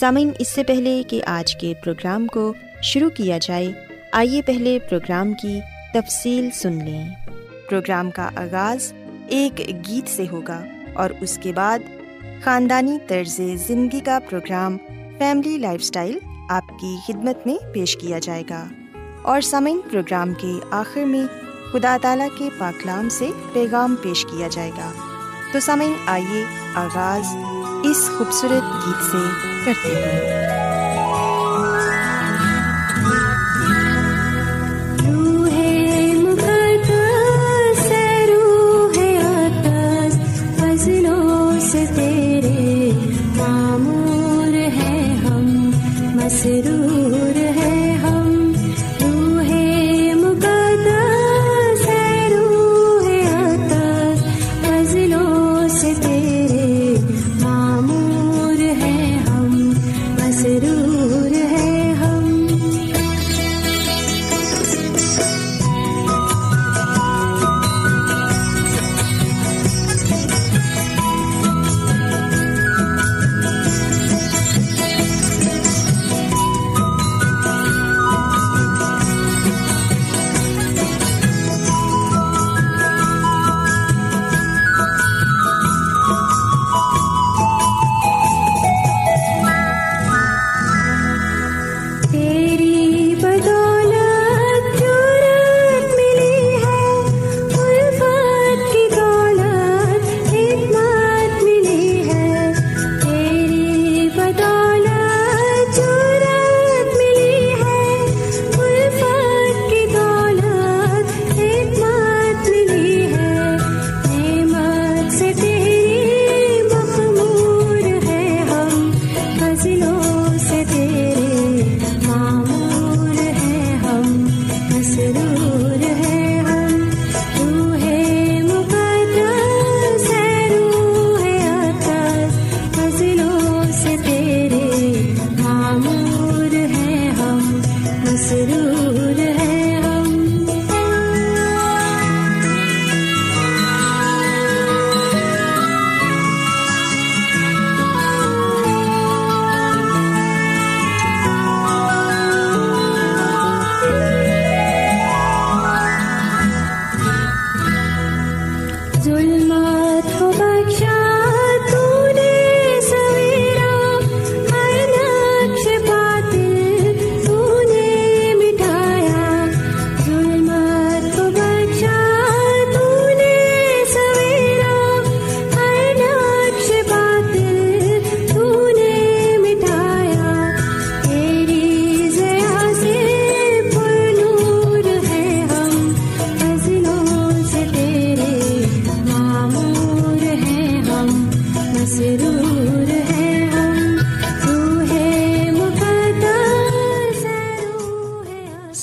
سامعین، اس سے پہلے کہ آج کے پروگرام کو شروع کیا جائے، آئیے پہلے پروگرام کی تفصیل سن لیں۔ پروگرام کا آغاز ایک گیت سے ہوگا اور اس کے بعد خاندانی طرز زندگی کا پروگرام فیملی لائف اسٹائل آپ کی خدمت میں پیش کیا جائے گا۔ اور سامعین، پروگرام کے آخر میں خدا تعالیٰ کے پاکلام سے پیغام پیش کیا جائے گا۔ تو سامعین، آئیے آغاز اس خوبصورت گیت سے۔ کرتی ہوں۔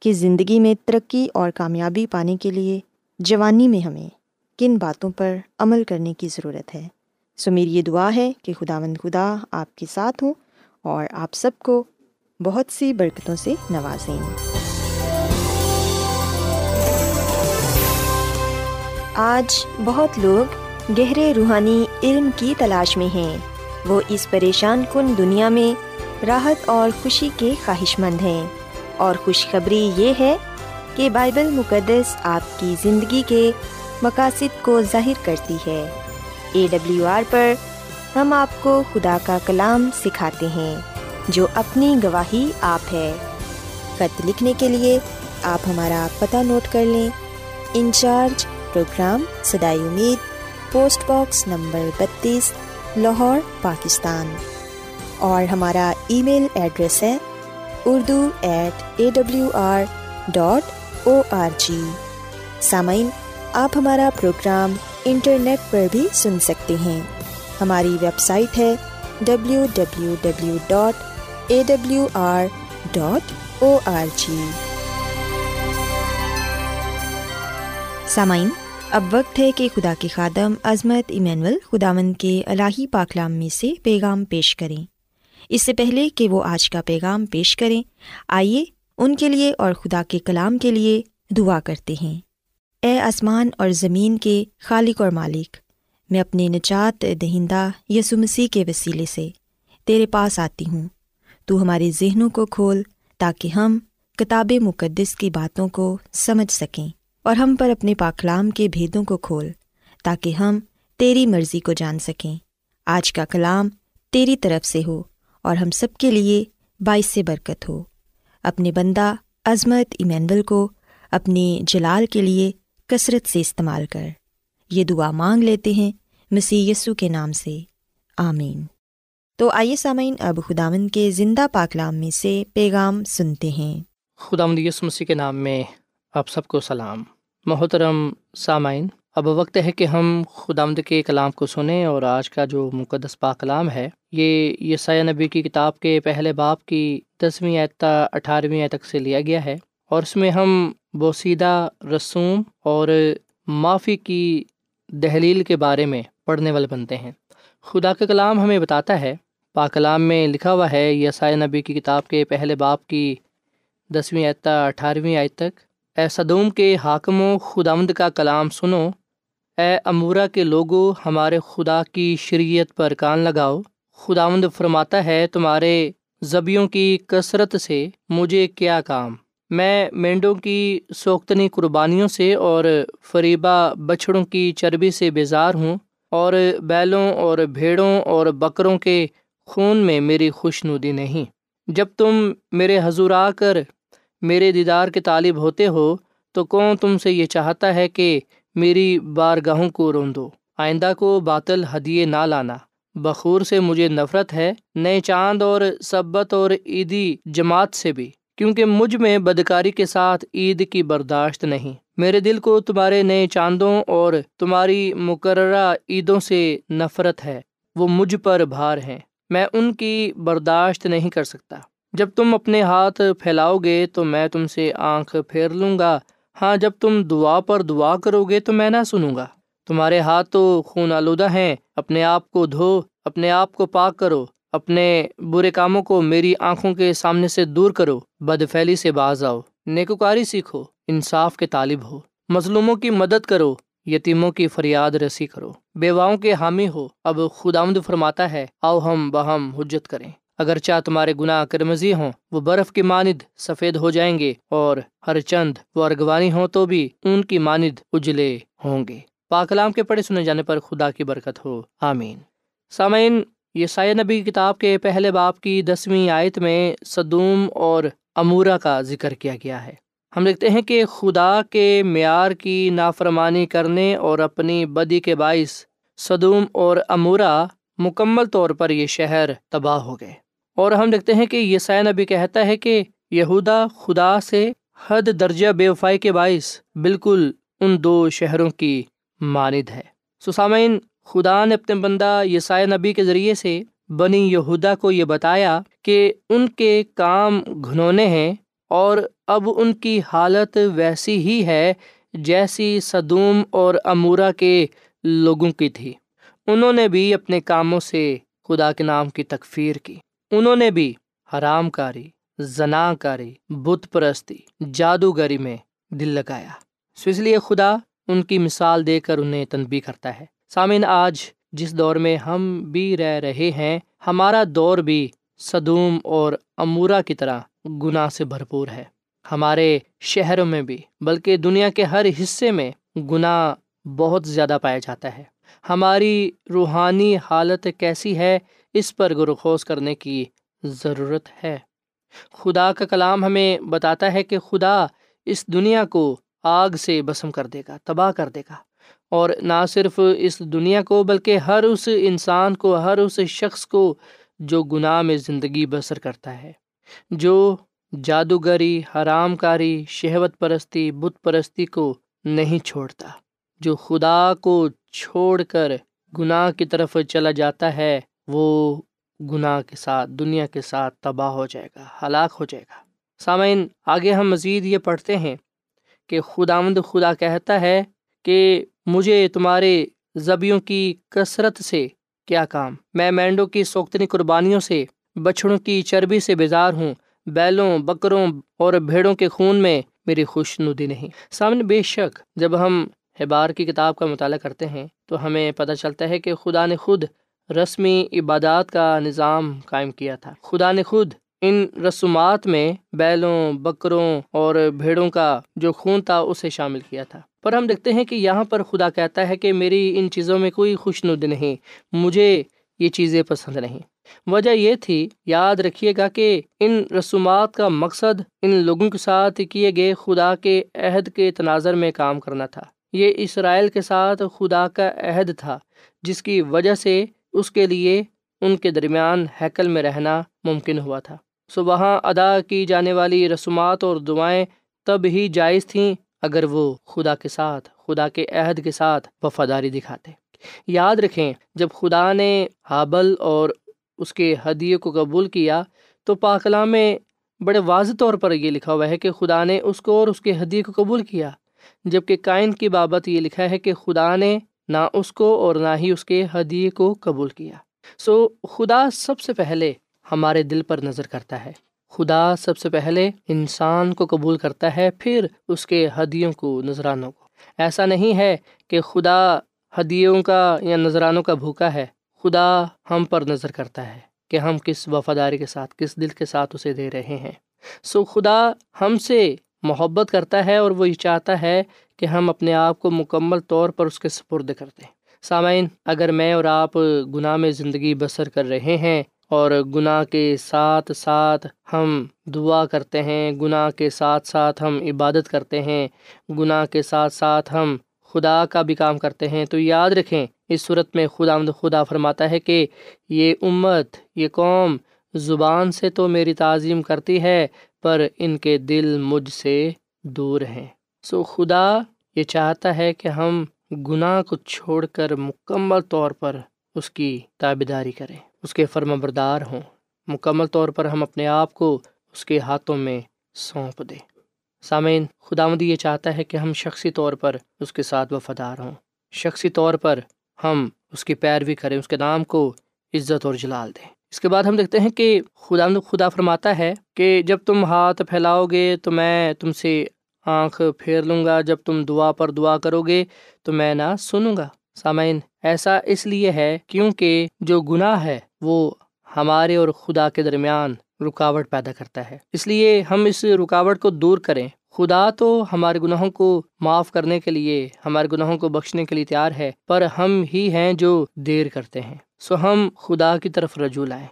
کہ زندگی میں ترقی اور کامیابی پانے کے لیے جوانی میں ہمیں کن باتوں پر عمل کرنے کی ضرورت ہے۔ سو میری یہ دعا ہے کہ خدا مند خدا آپ کے ساتھ ہوں اور آپ سب کو بہت سی برکتوں سے نوازیں۔ آج بہت لوگ گہرے روحانی علم کی تلاش میں ہیں۔ وہ اس پریشان کن دنیا میں راحت اور خوشی کے خواہش مند ہیں۔ اور خوشخبری یہ ہے کہ بائبل مقدس آپ کی زندگی کے مقاصد کو ظاہر کرتی ہے۔ اے ڈبلیو آر پر ہم آپ کو خدا کا کلام سکھاتے ہیں، جو اپنی گواہی آپ ہے۔ خط لکھنے کے لیے آپ ہمارا پتہ نوٹ کر لیں۔ انچارج پروگرام سدائی امید، پوسٹ باکس نمبر بتیس، لاہور، پاکستان۔ اور ہمارا ای میل ایڈریس ہے Urdu at A W R dot O R G سامعین، آپ ہمارا پروگرام انٹرنیٹ پر بھی سن سکتے ہیں۔ ہماری ویب سائٹ ہے W W W dot A W R dot O R G سامعین، اب وقت ہے کہ خدا کے خادم عظمت ایمینول خداون کے الہی پاکلام میں سے پیغام پیش کریں۔ اس سے پہلے کہ وہ آج کا پیغام پیش کریں، آئیے ان کے لیے اور خدا کے کلام کے لیے دعا کرتے ہیں۔ اے آسمان اور زمین کے خالق اور مالک، میں اپنے نجات دہندہ یسو مسیح کے وسیلے سے تیرے پاس آتی ہوں۔ تو ہمارے ذہنوں کو کھول تاکہ ہم کتاب مقدس کی باتوں کو سمجھ سکیں اور ہم پر اپنے پاکلام کے بھیدوں کو کھول تاکہ ہم تیری مرضی کو جان سکیں۔ آج کا کلام تیری طرف سے ہو۔ اور ہم سب کے لیے باعث برکت ہو۔ اپنے بندہ عظمت ایمینول کو اپنے جلال کے لیے کثرت سے استعمال کر۔ یہ دعا مانگ لیتے ہیں مسی یسو کے نام سے۔ آمین۔ تو آئیے سامعین، اب خداون کے زندہ پاکلام میں سے پیغام سنتے ہیں۔ خدا مسیح کے نام میں آپ سب کو سلام۔ محترم سامعین اب وقت ہے کہ ہم خدا کے کلام کو سنیں اور آج کا جو مقدس پا کلام ہے، یہ یسایہ نبی کی کتاب کے پہلے باپ کی دسویں اعتہ اٹھارہویں تک سے لیا گیا ہے اور اس میں ہم بوسیدہ رسوم اور معافی کی دہلیل کے بارے میں پڑھنے والے بنتے ہیں۔ خدا کا کلام ہمیں بتاتا ہے پا کلام میں لکھا ہوا ہے، یسایہ نبی کی کتاب کے پہلے باپ کی دسویں اعتہ اٹھارہویں آیت تک، اے صدوم کے حاکم و خداوند کا کلام سنو اے امورا کے لوگوں ہمارے خدا کی شریعت پر کان لگاؤ۔ خداوند فرماتا ہے، تمہارے زبیوں کی کثرت سے مجھے کیا کام؟ میں مینڈوں کی سوختنی قربانیوں سے اور فریبہ بچھڑوں کی چربی سے بیزار ہوں اور بیلوں اور بھیڑوں اور بکروں کے خون میں میری خوش ندی نہیں۔ جب تم میرے حضور آ کر میرے دیدار کے طالب ہوتے ہو، تو کون تم سے یہ چاہتا ہے کہ میری بارگاہوں کو روندو۔ آئندہ کو باطل ہدیے نہ لانا۔ بخور سے مجھے نفرت ہے، نئے چاند اور سبت اور عیدی جماعت سے بھی۔ کیونکہ مجھ میں بدکاری کے ساتھ عید کی برداشت نہیں۔ میرے دل کو تمہارے نئے چاندوں اور تمہاری مقررہ عیدوں سے نفرت ہے۔ وہ مجھ پر بھار ہیں۔ میں ان کی برداشت نہیں کر سکتا۔ جب تم اپنے ہاتھ پھیلاؤ گے تو میں تم سے آنکھ پھیر لوں گا۔ ہاں جب تم دعا پر دعا کرو گے تو میں نہ سنوں گا۔ تمہارے ہاتھ تو خون آلودہ ہیں، اپنے آپ کو دھو، اپنے آپ کو پاک کرو، اپنے برے کاموں کو میری آنکھوں کے سامنے سے دور کرو بد فیلی سے باز آؤ، نیکوکاری سیکھو، انصاف کے طالب ہو۔ مظلوموں کی مدد کرو، یتیموں کی فریاد رسی کرو۔ بیواؤں کے حامی ہو، اب خدا فرماتا ہے، آؤ ہم بہم حجت کریں۔ اگر چاہ تمہارے گناہ کرمزی ہوں، وہ برف کی ماند سفید ہو جائیں گے اور ہر چند وہ ارغوانی ہوں تو بھی ان کی ماند اجلے ہوں گے۔ پاکلام کے پڑھے سنے جانے پر خدا کی برکت ہو۔ آمین۔ سامعین یہ سائے نبی کتاب کے پہلے باپ کی دسویں آیت میں صدوم اور امورا کا ذکر کیا گیا ہے۔ ہم دیکھتے ہیں کہ خدا کے معیار کی نافرمانی کرنے اور اپنی بدی کے باعث صدوم اور امورا مکمل طور پر یہ شہر تباہ ہو گئے۔ اور ہم دیکھتے ہیں کہ یہ سائن ابھی کہتا ہے کہ یہودا خدا سے حد درجہ بے وفائی کے باعث بالکل ان دو شہروں کی ماند ہے۔ سسامین خدا نے اپنے بندہ یسائے نبی کے ذریعے سے بنی یہودا کو یہ بتایا کہ ان کے کام گھنونے ہیں اور اب ان کی حالت ویسی ہی ہے جیسی صدوم اور امورا کے لوگوں کی تھی۔ انہوں نے بھی اپنے کاموں سے خدا کے نام کی تکفیر کی۔ انہوں نے بھی حرام کاری، زنا کاری، بت پرستی، جادوگری میں دل لگایا۔ سو اس لیے خدا ان کی مثال دے کر انہیں تنبی کرتا ہے۔ سامعین، آج جس دور میں ہم بھی رہ رہے ہیں، ہمارا دور بھی صدوم اور امورا کی طرح گناہ سے بھرپور ہے۔ ہمارے شہروں میں بھی، بلکہ دنیا کے ہر حصے میں گناہ بہت زیادہ پایا جاتا ہے۔ ہماری روحانی حالت کیسی ہے اس پر گرخوز کرنے کی ضرورت ہے۔ خدا کا کلام ہمیں بتاتا ہے کہ خدا اس دنیا کو آگ سے بسم کر دے گا، تباہ کر دے گا۔ اور نہ صرف اس دنیا کو بلکہ ہر اس انسان کو، ہر اس شخص کو جو گناہ میں زندگی بسر کرتا ہے۔ جو جادوگری حرام کاری شہوت پرستی، بت پرستی کو نہیں چھوڑتا، جو خدا کو چھوڑ کر گناہ کی طرف چلا جاتا ہے وہ گناہ کے ساتھ، دنیا کے ساتھ تباہ ہو جائے گا، ہلاک ہو جائے گا۔ سامعین، آگے ہم مزید یہ پڑھتے ہیں کہ خدا مند خدا کہتا ہے کہ مجھے تمہارے زبیوں کی کثرت سے کیا کام؟ میں مینڈوں کی سوختنی قربانیوں سے، بچھڑوں کی چربی سے بیزار ہوں۔ بیلوں، بکروں اور بھیڑوں کے خون میں میری خوش ندی نہیں۔ سامنے بے شک جب ہم احبار کی کتاب کا مطالعہ کرتے ہیں تو ہمیں پتہ چلتا ہے کہ خدا نے خود رسمی عبادات کا نظام قائم کیا تھا۔ خدا نے خود ان رسومات میں بیلوں، بکروں اور بھیڑوں کا جو خون تھا اسے شامل کیا تھا۔ پر ہم دیکھتے ہیں کہ یہاں پر خدا کہتا ہے کہ میری ان چیزوں میں کوئی خوش ند نہیں، مجھے یہ چیزیں پسند نہیں۔ وجہ یہ تھی، یاد رکھیے گا کہ ان رسومات کا مقصد ان لوگوں کے ساتھ کیے گئے خدا کے عہد کے تناظر میں کام کرنا تھا۔ یہ اسرائیل کے ساتھ خدا کا عہد تھا، جس کی وجہ سے اس کے لیے ان کے درمیان ہیکل میں رہنا ممکن ہوا تھا۔ سو وہاں ادا کی جانے والی رسومات اور دعائیں تب ہی جائز تھیں اگر وہ خدا کے ساتھ، خدا کے عہد کے ساتھ وفاداری دکھاتے۔ یاد رکھیں، جب خدا نے حابل اور اس کے ہدیے کو قبول کیا، تو پاکلا میں بڑے واضح طور پر یہ لکھا ہوا ہے کہ خدا نے اس کو اور اس کے ہدیے کو قبول کیا۔ جبکہ کائن کی بابت یہ لکھا ہے کہ خدا نے نہ اس کو اور نہ ہی اس کے ہدیے کو قبول کیا۔ سو خدا سب سے پہلے ہمارے دل پر نظر کرتا ہے۔ خدا سب سے پہلے انسان کو قبول کرتا ہے، پھر اس کے ہدیوں کو، نذرانوں کو۔ ایسا نہیں ہے کہ خدا ہدیوں کا یا نذرانوں کا بھوکا ہے۔ خدا ہم پر نظر کرتا ہے کہ ہم کس وفاداری کے ساتھ، کس دل کے ساتھ اسے دے رہے ہیں۔ سو خدا ہم سے محبت کرتا ہے اور وہ یہ چاہتا ہے کہ ہم اپنے آپ کو مکمل طور پر اس کے سپرد کر دیں سامعین، اگر میں اور آپ گناہ میں زندگی بسر کر رہے ہیں اور گناہ کے ساتھ ساتھ ہم دعا کرتے ہیں، گناہ کے ساتھ ساتھ ہم عبادت کرتے ہیں، گناہ کے ساتھ ساتھ ہم خدا کا بھی کام کرتے ہیں، تو یاد رکھیں، اس صورت میں خدا مد خدا فرماتا ہے کہ یہ امت، یہ قوم زبان سے تو میری تعظیم کرتی ہے پر ان کے دل مجھ سے دور ہیں۔ سو خدا یہ چاہتا ہے کہ ہم گناہ کو چھوڑ کر مکمل طور پر اس کی تابداری کریں، اس کے فرم بردار ہوں۔ مکمل طور پر ہم اپنے آپ کو اس کے ہاتھوں میں سونپ دیں۔ سامعین خدا مدی یہ چاہتا ہے کہ ہم شخصی طور پر اس کے ساتھ وفادار ہوں۔ شخصی طور پر ہم اس کی پیروی کریں، اس کے نام کو عزت اور جلال دیں۔ اس کے بعد ہم دیکھتے ہیں کہ خدا خدا فرماتا ہے کہ جب تم ہاتھ پھیلاؤ گے تو میں تم سے آنکھ پھیر لوں گا، جب تم دعا پر دعا کرو گے تو میں نہ سنوں گا۔ سامعین، ایسا اس لیے ہے کیونکہ جو گناہ ہے وہ ہمارے اور خدا کے درمیان رکاوٹ پیدا کرتا ہے۔ اس لیے ہم اس رکاوٹ کو دور کریں۔ خدا تو ہمارے گناہوں کو معاف کرنے کے لیے، ہمارے گناہوں کو بخشنے کے لیے تیار ہے، پر ہم ہی ہیں جو دیر کرتے ہیں۔ سو ہم خدا کی طرف رجوع لائیں۔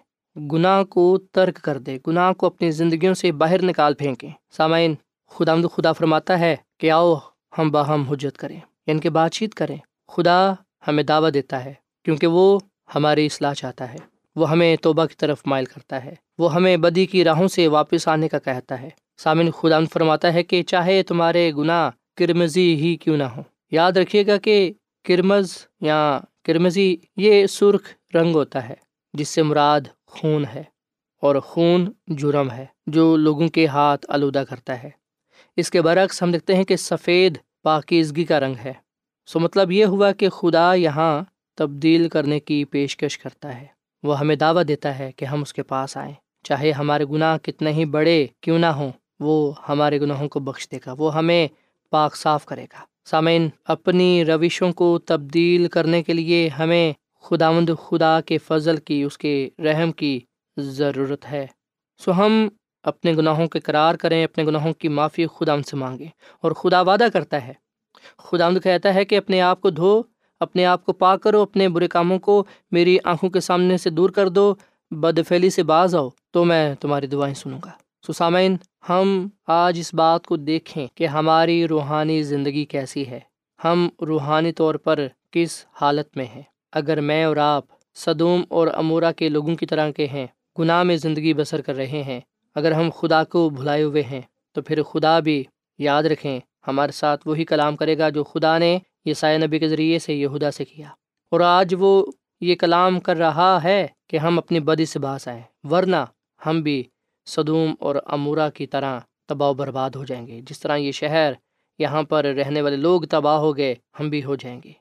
گناہ کو ترک کر دے گناہ کو اپنی زندگیوں سے باہر نکال پھینکیں۔ سامعین خدا مد خدا فرماتا ہے کہ آؤ ہم باہم حجت کریں یعنی کہ بات چیت کریں۔ خدا ہمیں دعوت دیتا ہے، کیونکہ وہ ہماری اصلاح چاہتا ہے۔ وہ ہمیں توبہ کی طرف مائل کرتا ہے۔ وہ ہمیں بدی کی راہوں سے واپس آنے کا کہتا ہے۔ سامن خدا فرماتا ہے کہ چاہے تمہارے گناہ کرمزی ہی کیوں نہ ہو یاد رکھیے گا کہ کرمز یا کرمزی یہ سرخ رنگ ہوتا ہے، جس سے مراد خون ہے اور خون جرم ہے، جو لوگوں کے ہاتھ آلودہ کرتا ہے۔ اس کے برعکس ہم دیکھتے ہیں کہ سفید پاکیزگی کا رنگ ہے۔ سو مطلب یہ ہوا کہ خدا یہاں تبدیل کرنے کی پیشکش کرتا ہے۔ وہ ہمیں دعوت دیتا ہے کہ ہم اس کے پاس آئیں۔ چاہے ہمارے گناہ کتنے ہی بڑے کیوں نہ ہوں وہ ہمارے گناہوں کو بخش دے گا، وہ ہمیں پاک صاف کرے گا۔ سامعین، اپنی روشوں کو تبدیل کرنے کے لیے ہمیں خدا مند خدا کے فضل کی، اس کے رحم کی ضرورت ہے۔ سو ہم اپنے گناہوں کے قرار کریں، اپنے گناہوں کی معافی خدا سے مانگیں۔ اور خدا وعدہ کرتا ہے۔ خدا کہتا ہے کہ اپنے آپ کو دھو، اپنے آپ کو پا کرو، اپنے برے کاموں کو میری آنکھوں کے سامنے سے دور کر دو بد فیلی سے باز آؤ، تو میں تمہاری دعائیں سنوں گا۔ سسامین ہم آج اس بات کو دیکھیں کہ ہماری روحانی زندگی کیسی ہے۔ ہم روحانی طور پر کس حالت میں ہیں؟ اگر میں اور آپ صدوم اور امورا کے لوگوں کی طرح کے ہیں، گناہ میں زندگی بسر کر رہے ہیں، اگر ہم خدا کو بھلائے ہوئے ہیں، تو پھر خدا بھی یاد رکھیں، ہمارے ساتھ وہی کلام کرے گا جو خدا نے یہ سائے نبی کے ذریعے سے یہودا سے کیا۔ اور آج وہ یہ کلام کر رہا ہے کہ ہم اپنی بدی سے باس آئیں، ورنہ ہم بھی صدوم اور امورا کی طرح تباہ و برباد ہو جائیں گے۔ جس طرح یہ شہر یہاں پر رہنے والے لوگ تباہ ہو گئے، ہم بھی ہو جائیں گے۔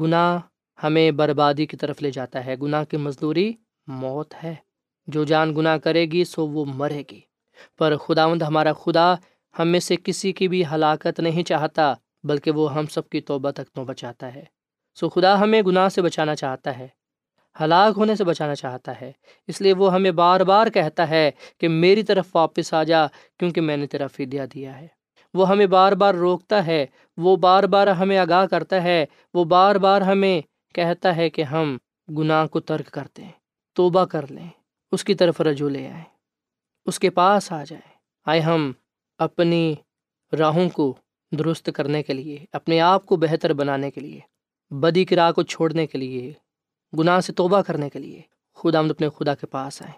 گناہ ہمیں بربادی کی طرف لے جاتا ہے۔ گناہ کی مزدوری موت ہے۔ جو جان گناہ کرے گی، سو وہ مرے گی۔ پر خداوند ہمارا خدا ہم میں سے کسی کی بھی ہلاکت نہیں چاہتا، بلکہ وہ ہم سب کی توبہ تک تو بچاتا ہے۔ سو خدا ہمیں گناہ سے بچانا چاہتا ہے۔ ہلاک ہونے سے بچانا چاہتا ہے۔ اس لیے وہ ہمیں بار بار کہتا ہے کہ میری طرف واپس آ جا کیونکہ میں نے تیرا فدیہ دیا ہے۔ وہ ہمیں بار بار روکتا ہے، وہ بار بار ہمیں آگاہ کرتا ہے، وہ بار بار ہمیں کہتا ہے کہ ہم گناہ کو ترک کرتے ہیں، توبہ کر لیں، اس کی طرف رجوع لے آئیں، اس کے پاس آ جائیں۔ آئے ہم اپنی راہوں کو درست کرنے کے لیے، اپنے آپ کو بہتر بنانے کے لیے، بدی کی راہ کو چھوڑنے کے لیے گناہ سے توبہ کرنے کے لیے خدا آمد اپنے خدا کے پاس آئیں۔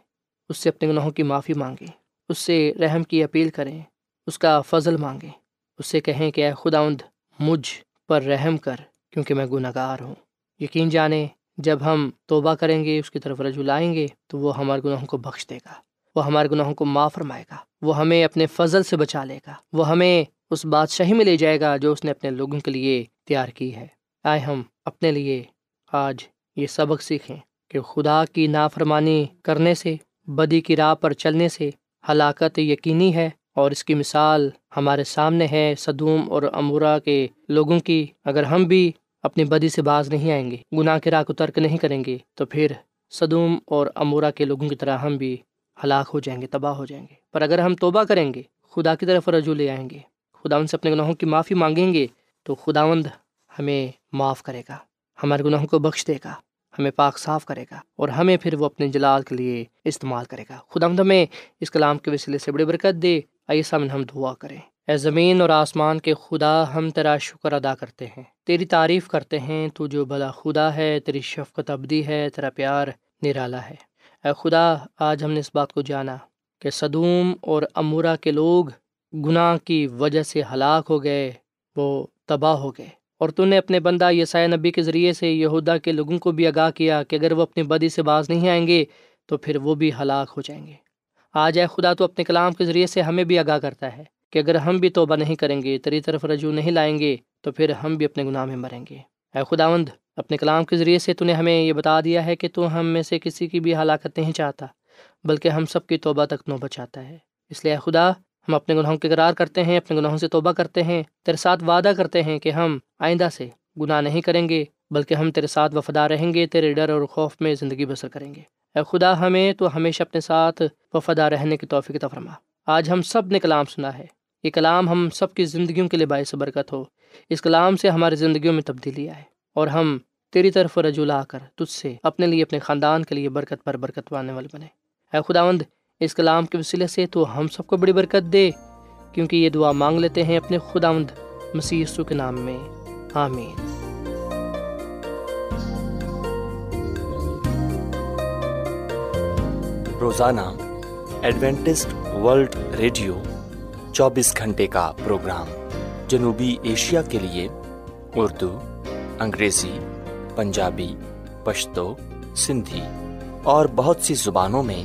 اس سے اپنے گناہوں کی معافی مانگیں۔ اس سے رحم کی اپیل کریں۔ اس کا فضل مانگیں۔ اس سے کہیں کہ اے خدا آمد مجھ پر رحم کر کیونکہ میں گناہ گار ہوں۔ یقین جانیں جب ہم توبہ کریں گے، اس کی طرف رجوع لائیں گے، تو وہ ہمارے گناہوں کو بخش دے گا۔ وہ ہمارے گناہوں کو معاف فرمائے گا۔ وہ ہمیں اپنے فضل سے بچا لے گا۔ وہ ہمیں اس بادشاہی میں لے جائے گا جو اس نے اپنے لوگوں کے لیے تیار کی ہے۔ آئے ہم اپنے لیے آج یہ سبق سیکھیں کہ خدا کی نافرمانی کرنے سے، بدی کی راہ پر چلنے سے ہلاکت یقینی ہے اور اس کی مثال ہمارے سامنے ہے صدوم اور امورا کے لوگوں کی۔ اگر ہم بھی اپنی بدی سے باز نہیں آئیں گے، گناہ کے راہ کو ترک نہیں کریں گے، تو پھر صدوم اور امورا کے لوگوں کی طرح ہم بھی ہلاک ہو جائیں گے، تباہ ہو جائیں گے۔ پر اگر ہم توبہ کریں گے، خدا کی طرف رجوع لے آئیں گے، خدا سے اپنے گناہوں کی معافی مانگیں گے، تو خداوند ہمیں معاف کرے گا، ہمارے گناہوں کو بخش دے گا۔ ہمیں پاک صاف کرے گا اور ہمیں پھر وہ اپنے جلال کے لیے استعمال کرے گا۔ خدا ہم ہمیں اس کلام کے وسیلے سے بڑی برکت دے۔ آئیے سامنے ہم دعا کریں۔ اے زمین اور آسمان کے خدا، ہم تیرا شکر ادا کرتے ہیں۔ تیری تعریف کرتے ہیں، تو جو بلا خدا ہے، تیری شفقت ابدی ہے، تیرا پیار نرالا ہے۔ اے خدا، آج ہم نے اس بات کو جانا کہ صدوم اور امورا کے لوگ گناہ کی وجہ سے ہلاک ہو گئے، وہ تباہ ہو گئے۔ اور تو نے اپنے بندہ یسائے نبی کے ذریعے سے یہودا کے لوگوں کو بھی آگاہ کیا کہ اگر وہ اپنی بدی سے باز نہیں آئیں گے تو پھر وہ بھی ہلاک ہو جائیں گے۔ آج اے خدا تو اپنے کلام کے ذریعے سے ہمیں بھی آگاہ کرتا ہے کہ اگر ہم بھی توبہ نہیں کریں گے، تیری طرف رجوع نہیں لائیں گے تو پھر ہم بھی اپنے گناہ میں مریں گے۔ اے خداوند، اپنے کلام کے ذریعے سے تو نے ہمیں یہ بتا دیا ہے کہ تو ہم میں سے کسی کی بھی ہلاکت نہیں چاہتا، بلکہ ہم سب کی توبہ تک نوبت چاہتا ہے۔ اس لیے اے خدا ہم اپنے گناہوں کے قرار کرتے ہیں، اپنے گناہوں سے توبہ کرتے ہیں۔ تیرے ساتھ وعدہ کرتے ہیں کہ ہم آئندہ سے گناہ نہیں کریں گے، بلکہ ہم تیرے ساتھ وفادار رہیں گے، تیرے ڈر اور خوف میں زندگی بسر کریں گے۔ اے خدا، ہمیں تو ہمیشہ اپنے ساتھ وفادار رہنے کی توفیق فرما۔ آج ہم سب نے کلام سنا ہے۔ یہ کلام ہم سب کی زندگیوں کے لیے باعث برکت ہو۔ اس کلام سے ہماری زندگیوں میں تبدیلی آئے اور ہم تیری طرف رجوع لا کر تجھ سے اپنے لیے، اپنے خاندان کے لیے برکت پر برکت پانے والے بنے۔ اے خداوند اس کلام کے وسیلے سے تو ہم سب کو بڑی برکت دے، کیونکہ یہ دعا مانگ لیتے ہیں اپنے خداوند مسیح کے نام میں۔ آمین۔ روزانہ ایڈوینٹسٹ ورلڈ ریڈیو چوبیس گھنٹے کا پروگرام جنوبی ایشیا کے لیے اردو، انگریزی، پنجابی، پشتو، سندھی اور بہت سی زبانوں میں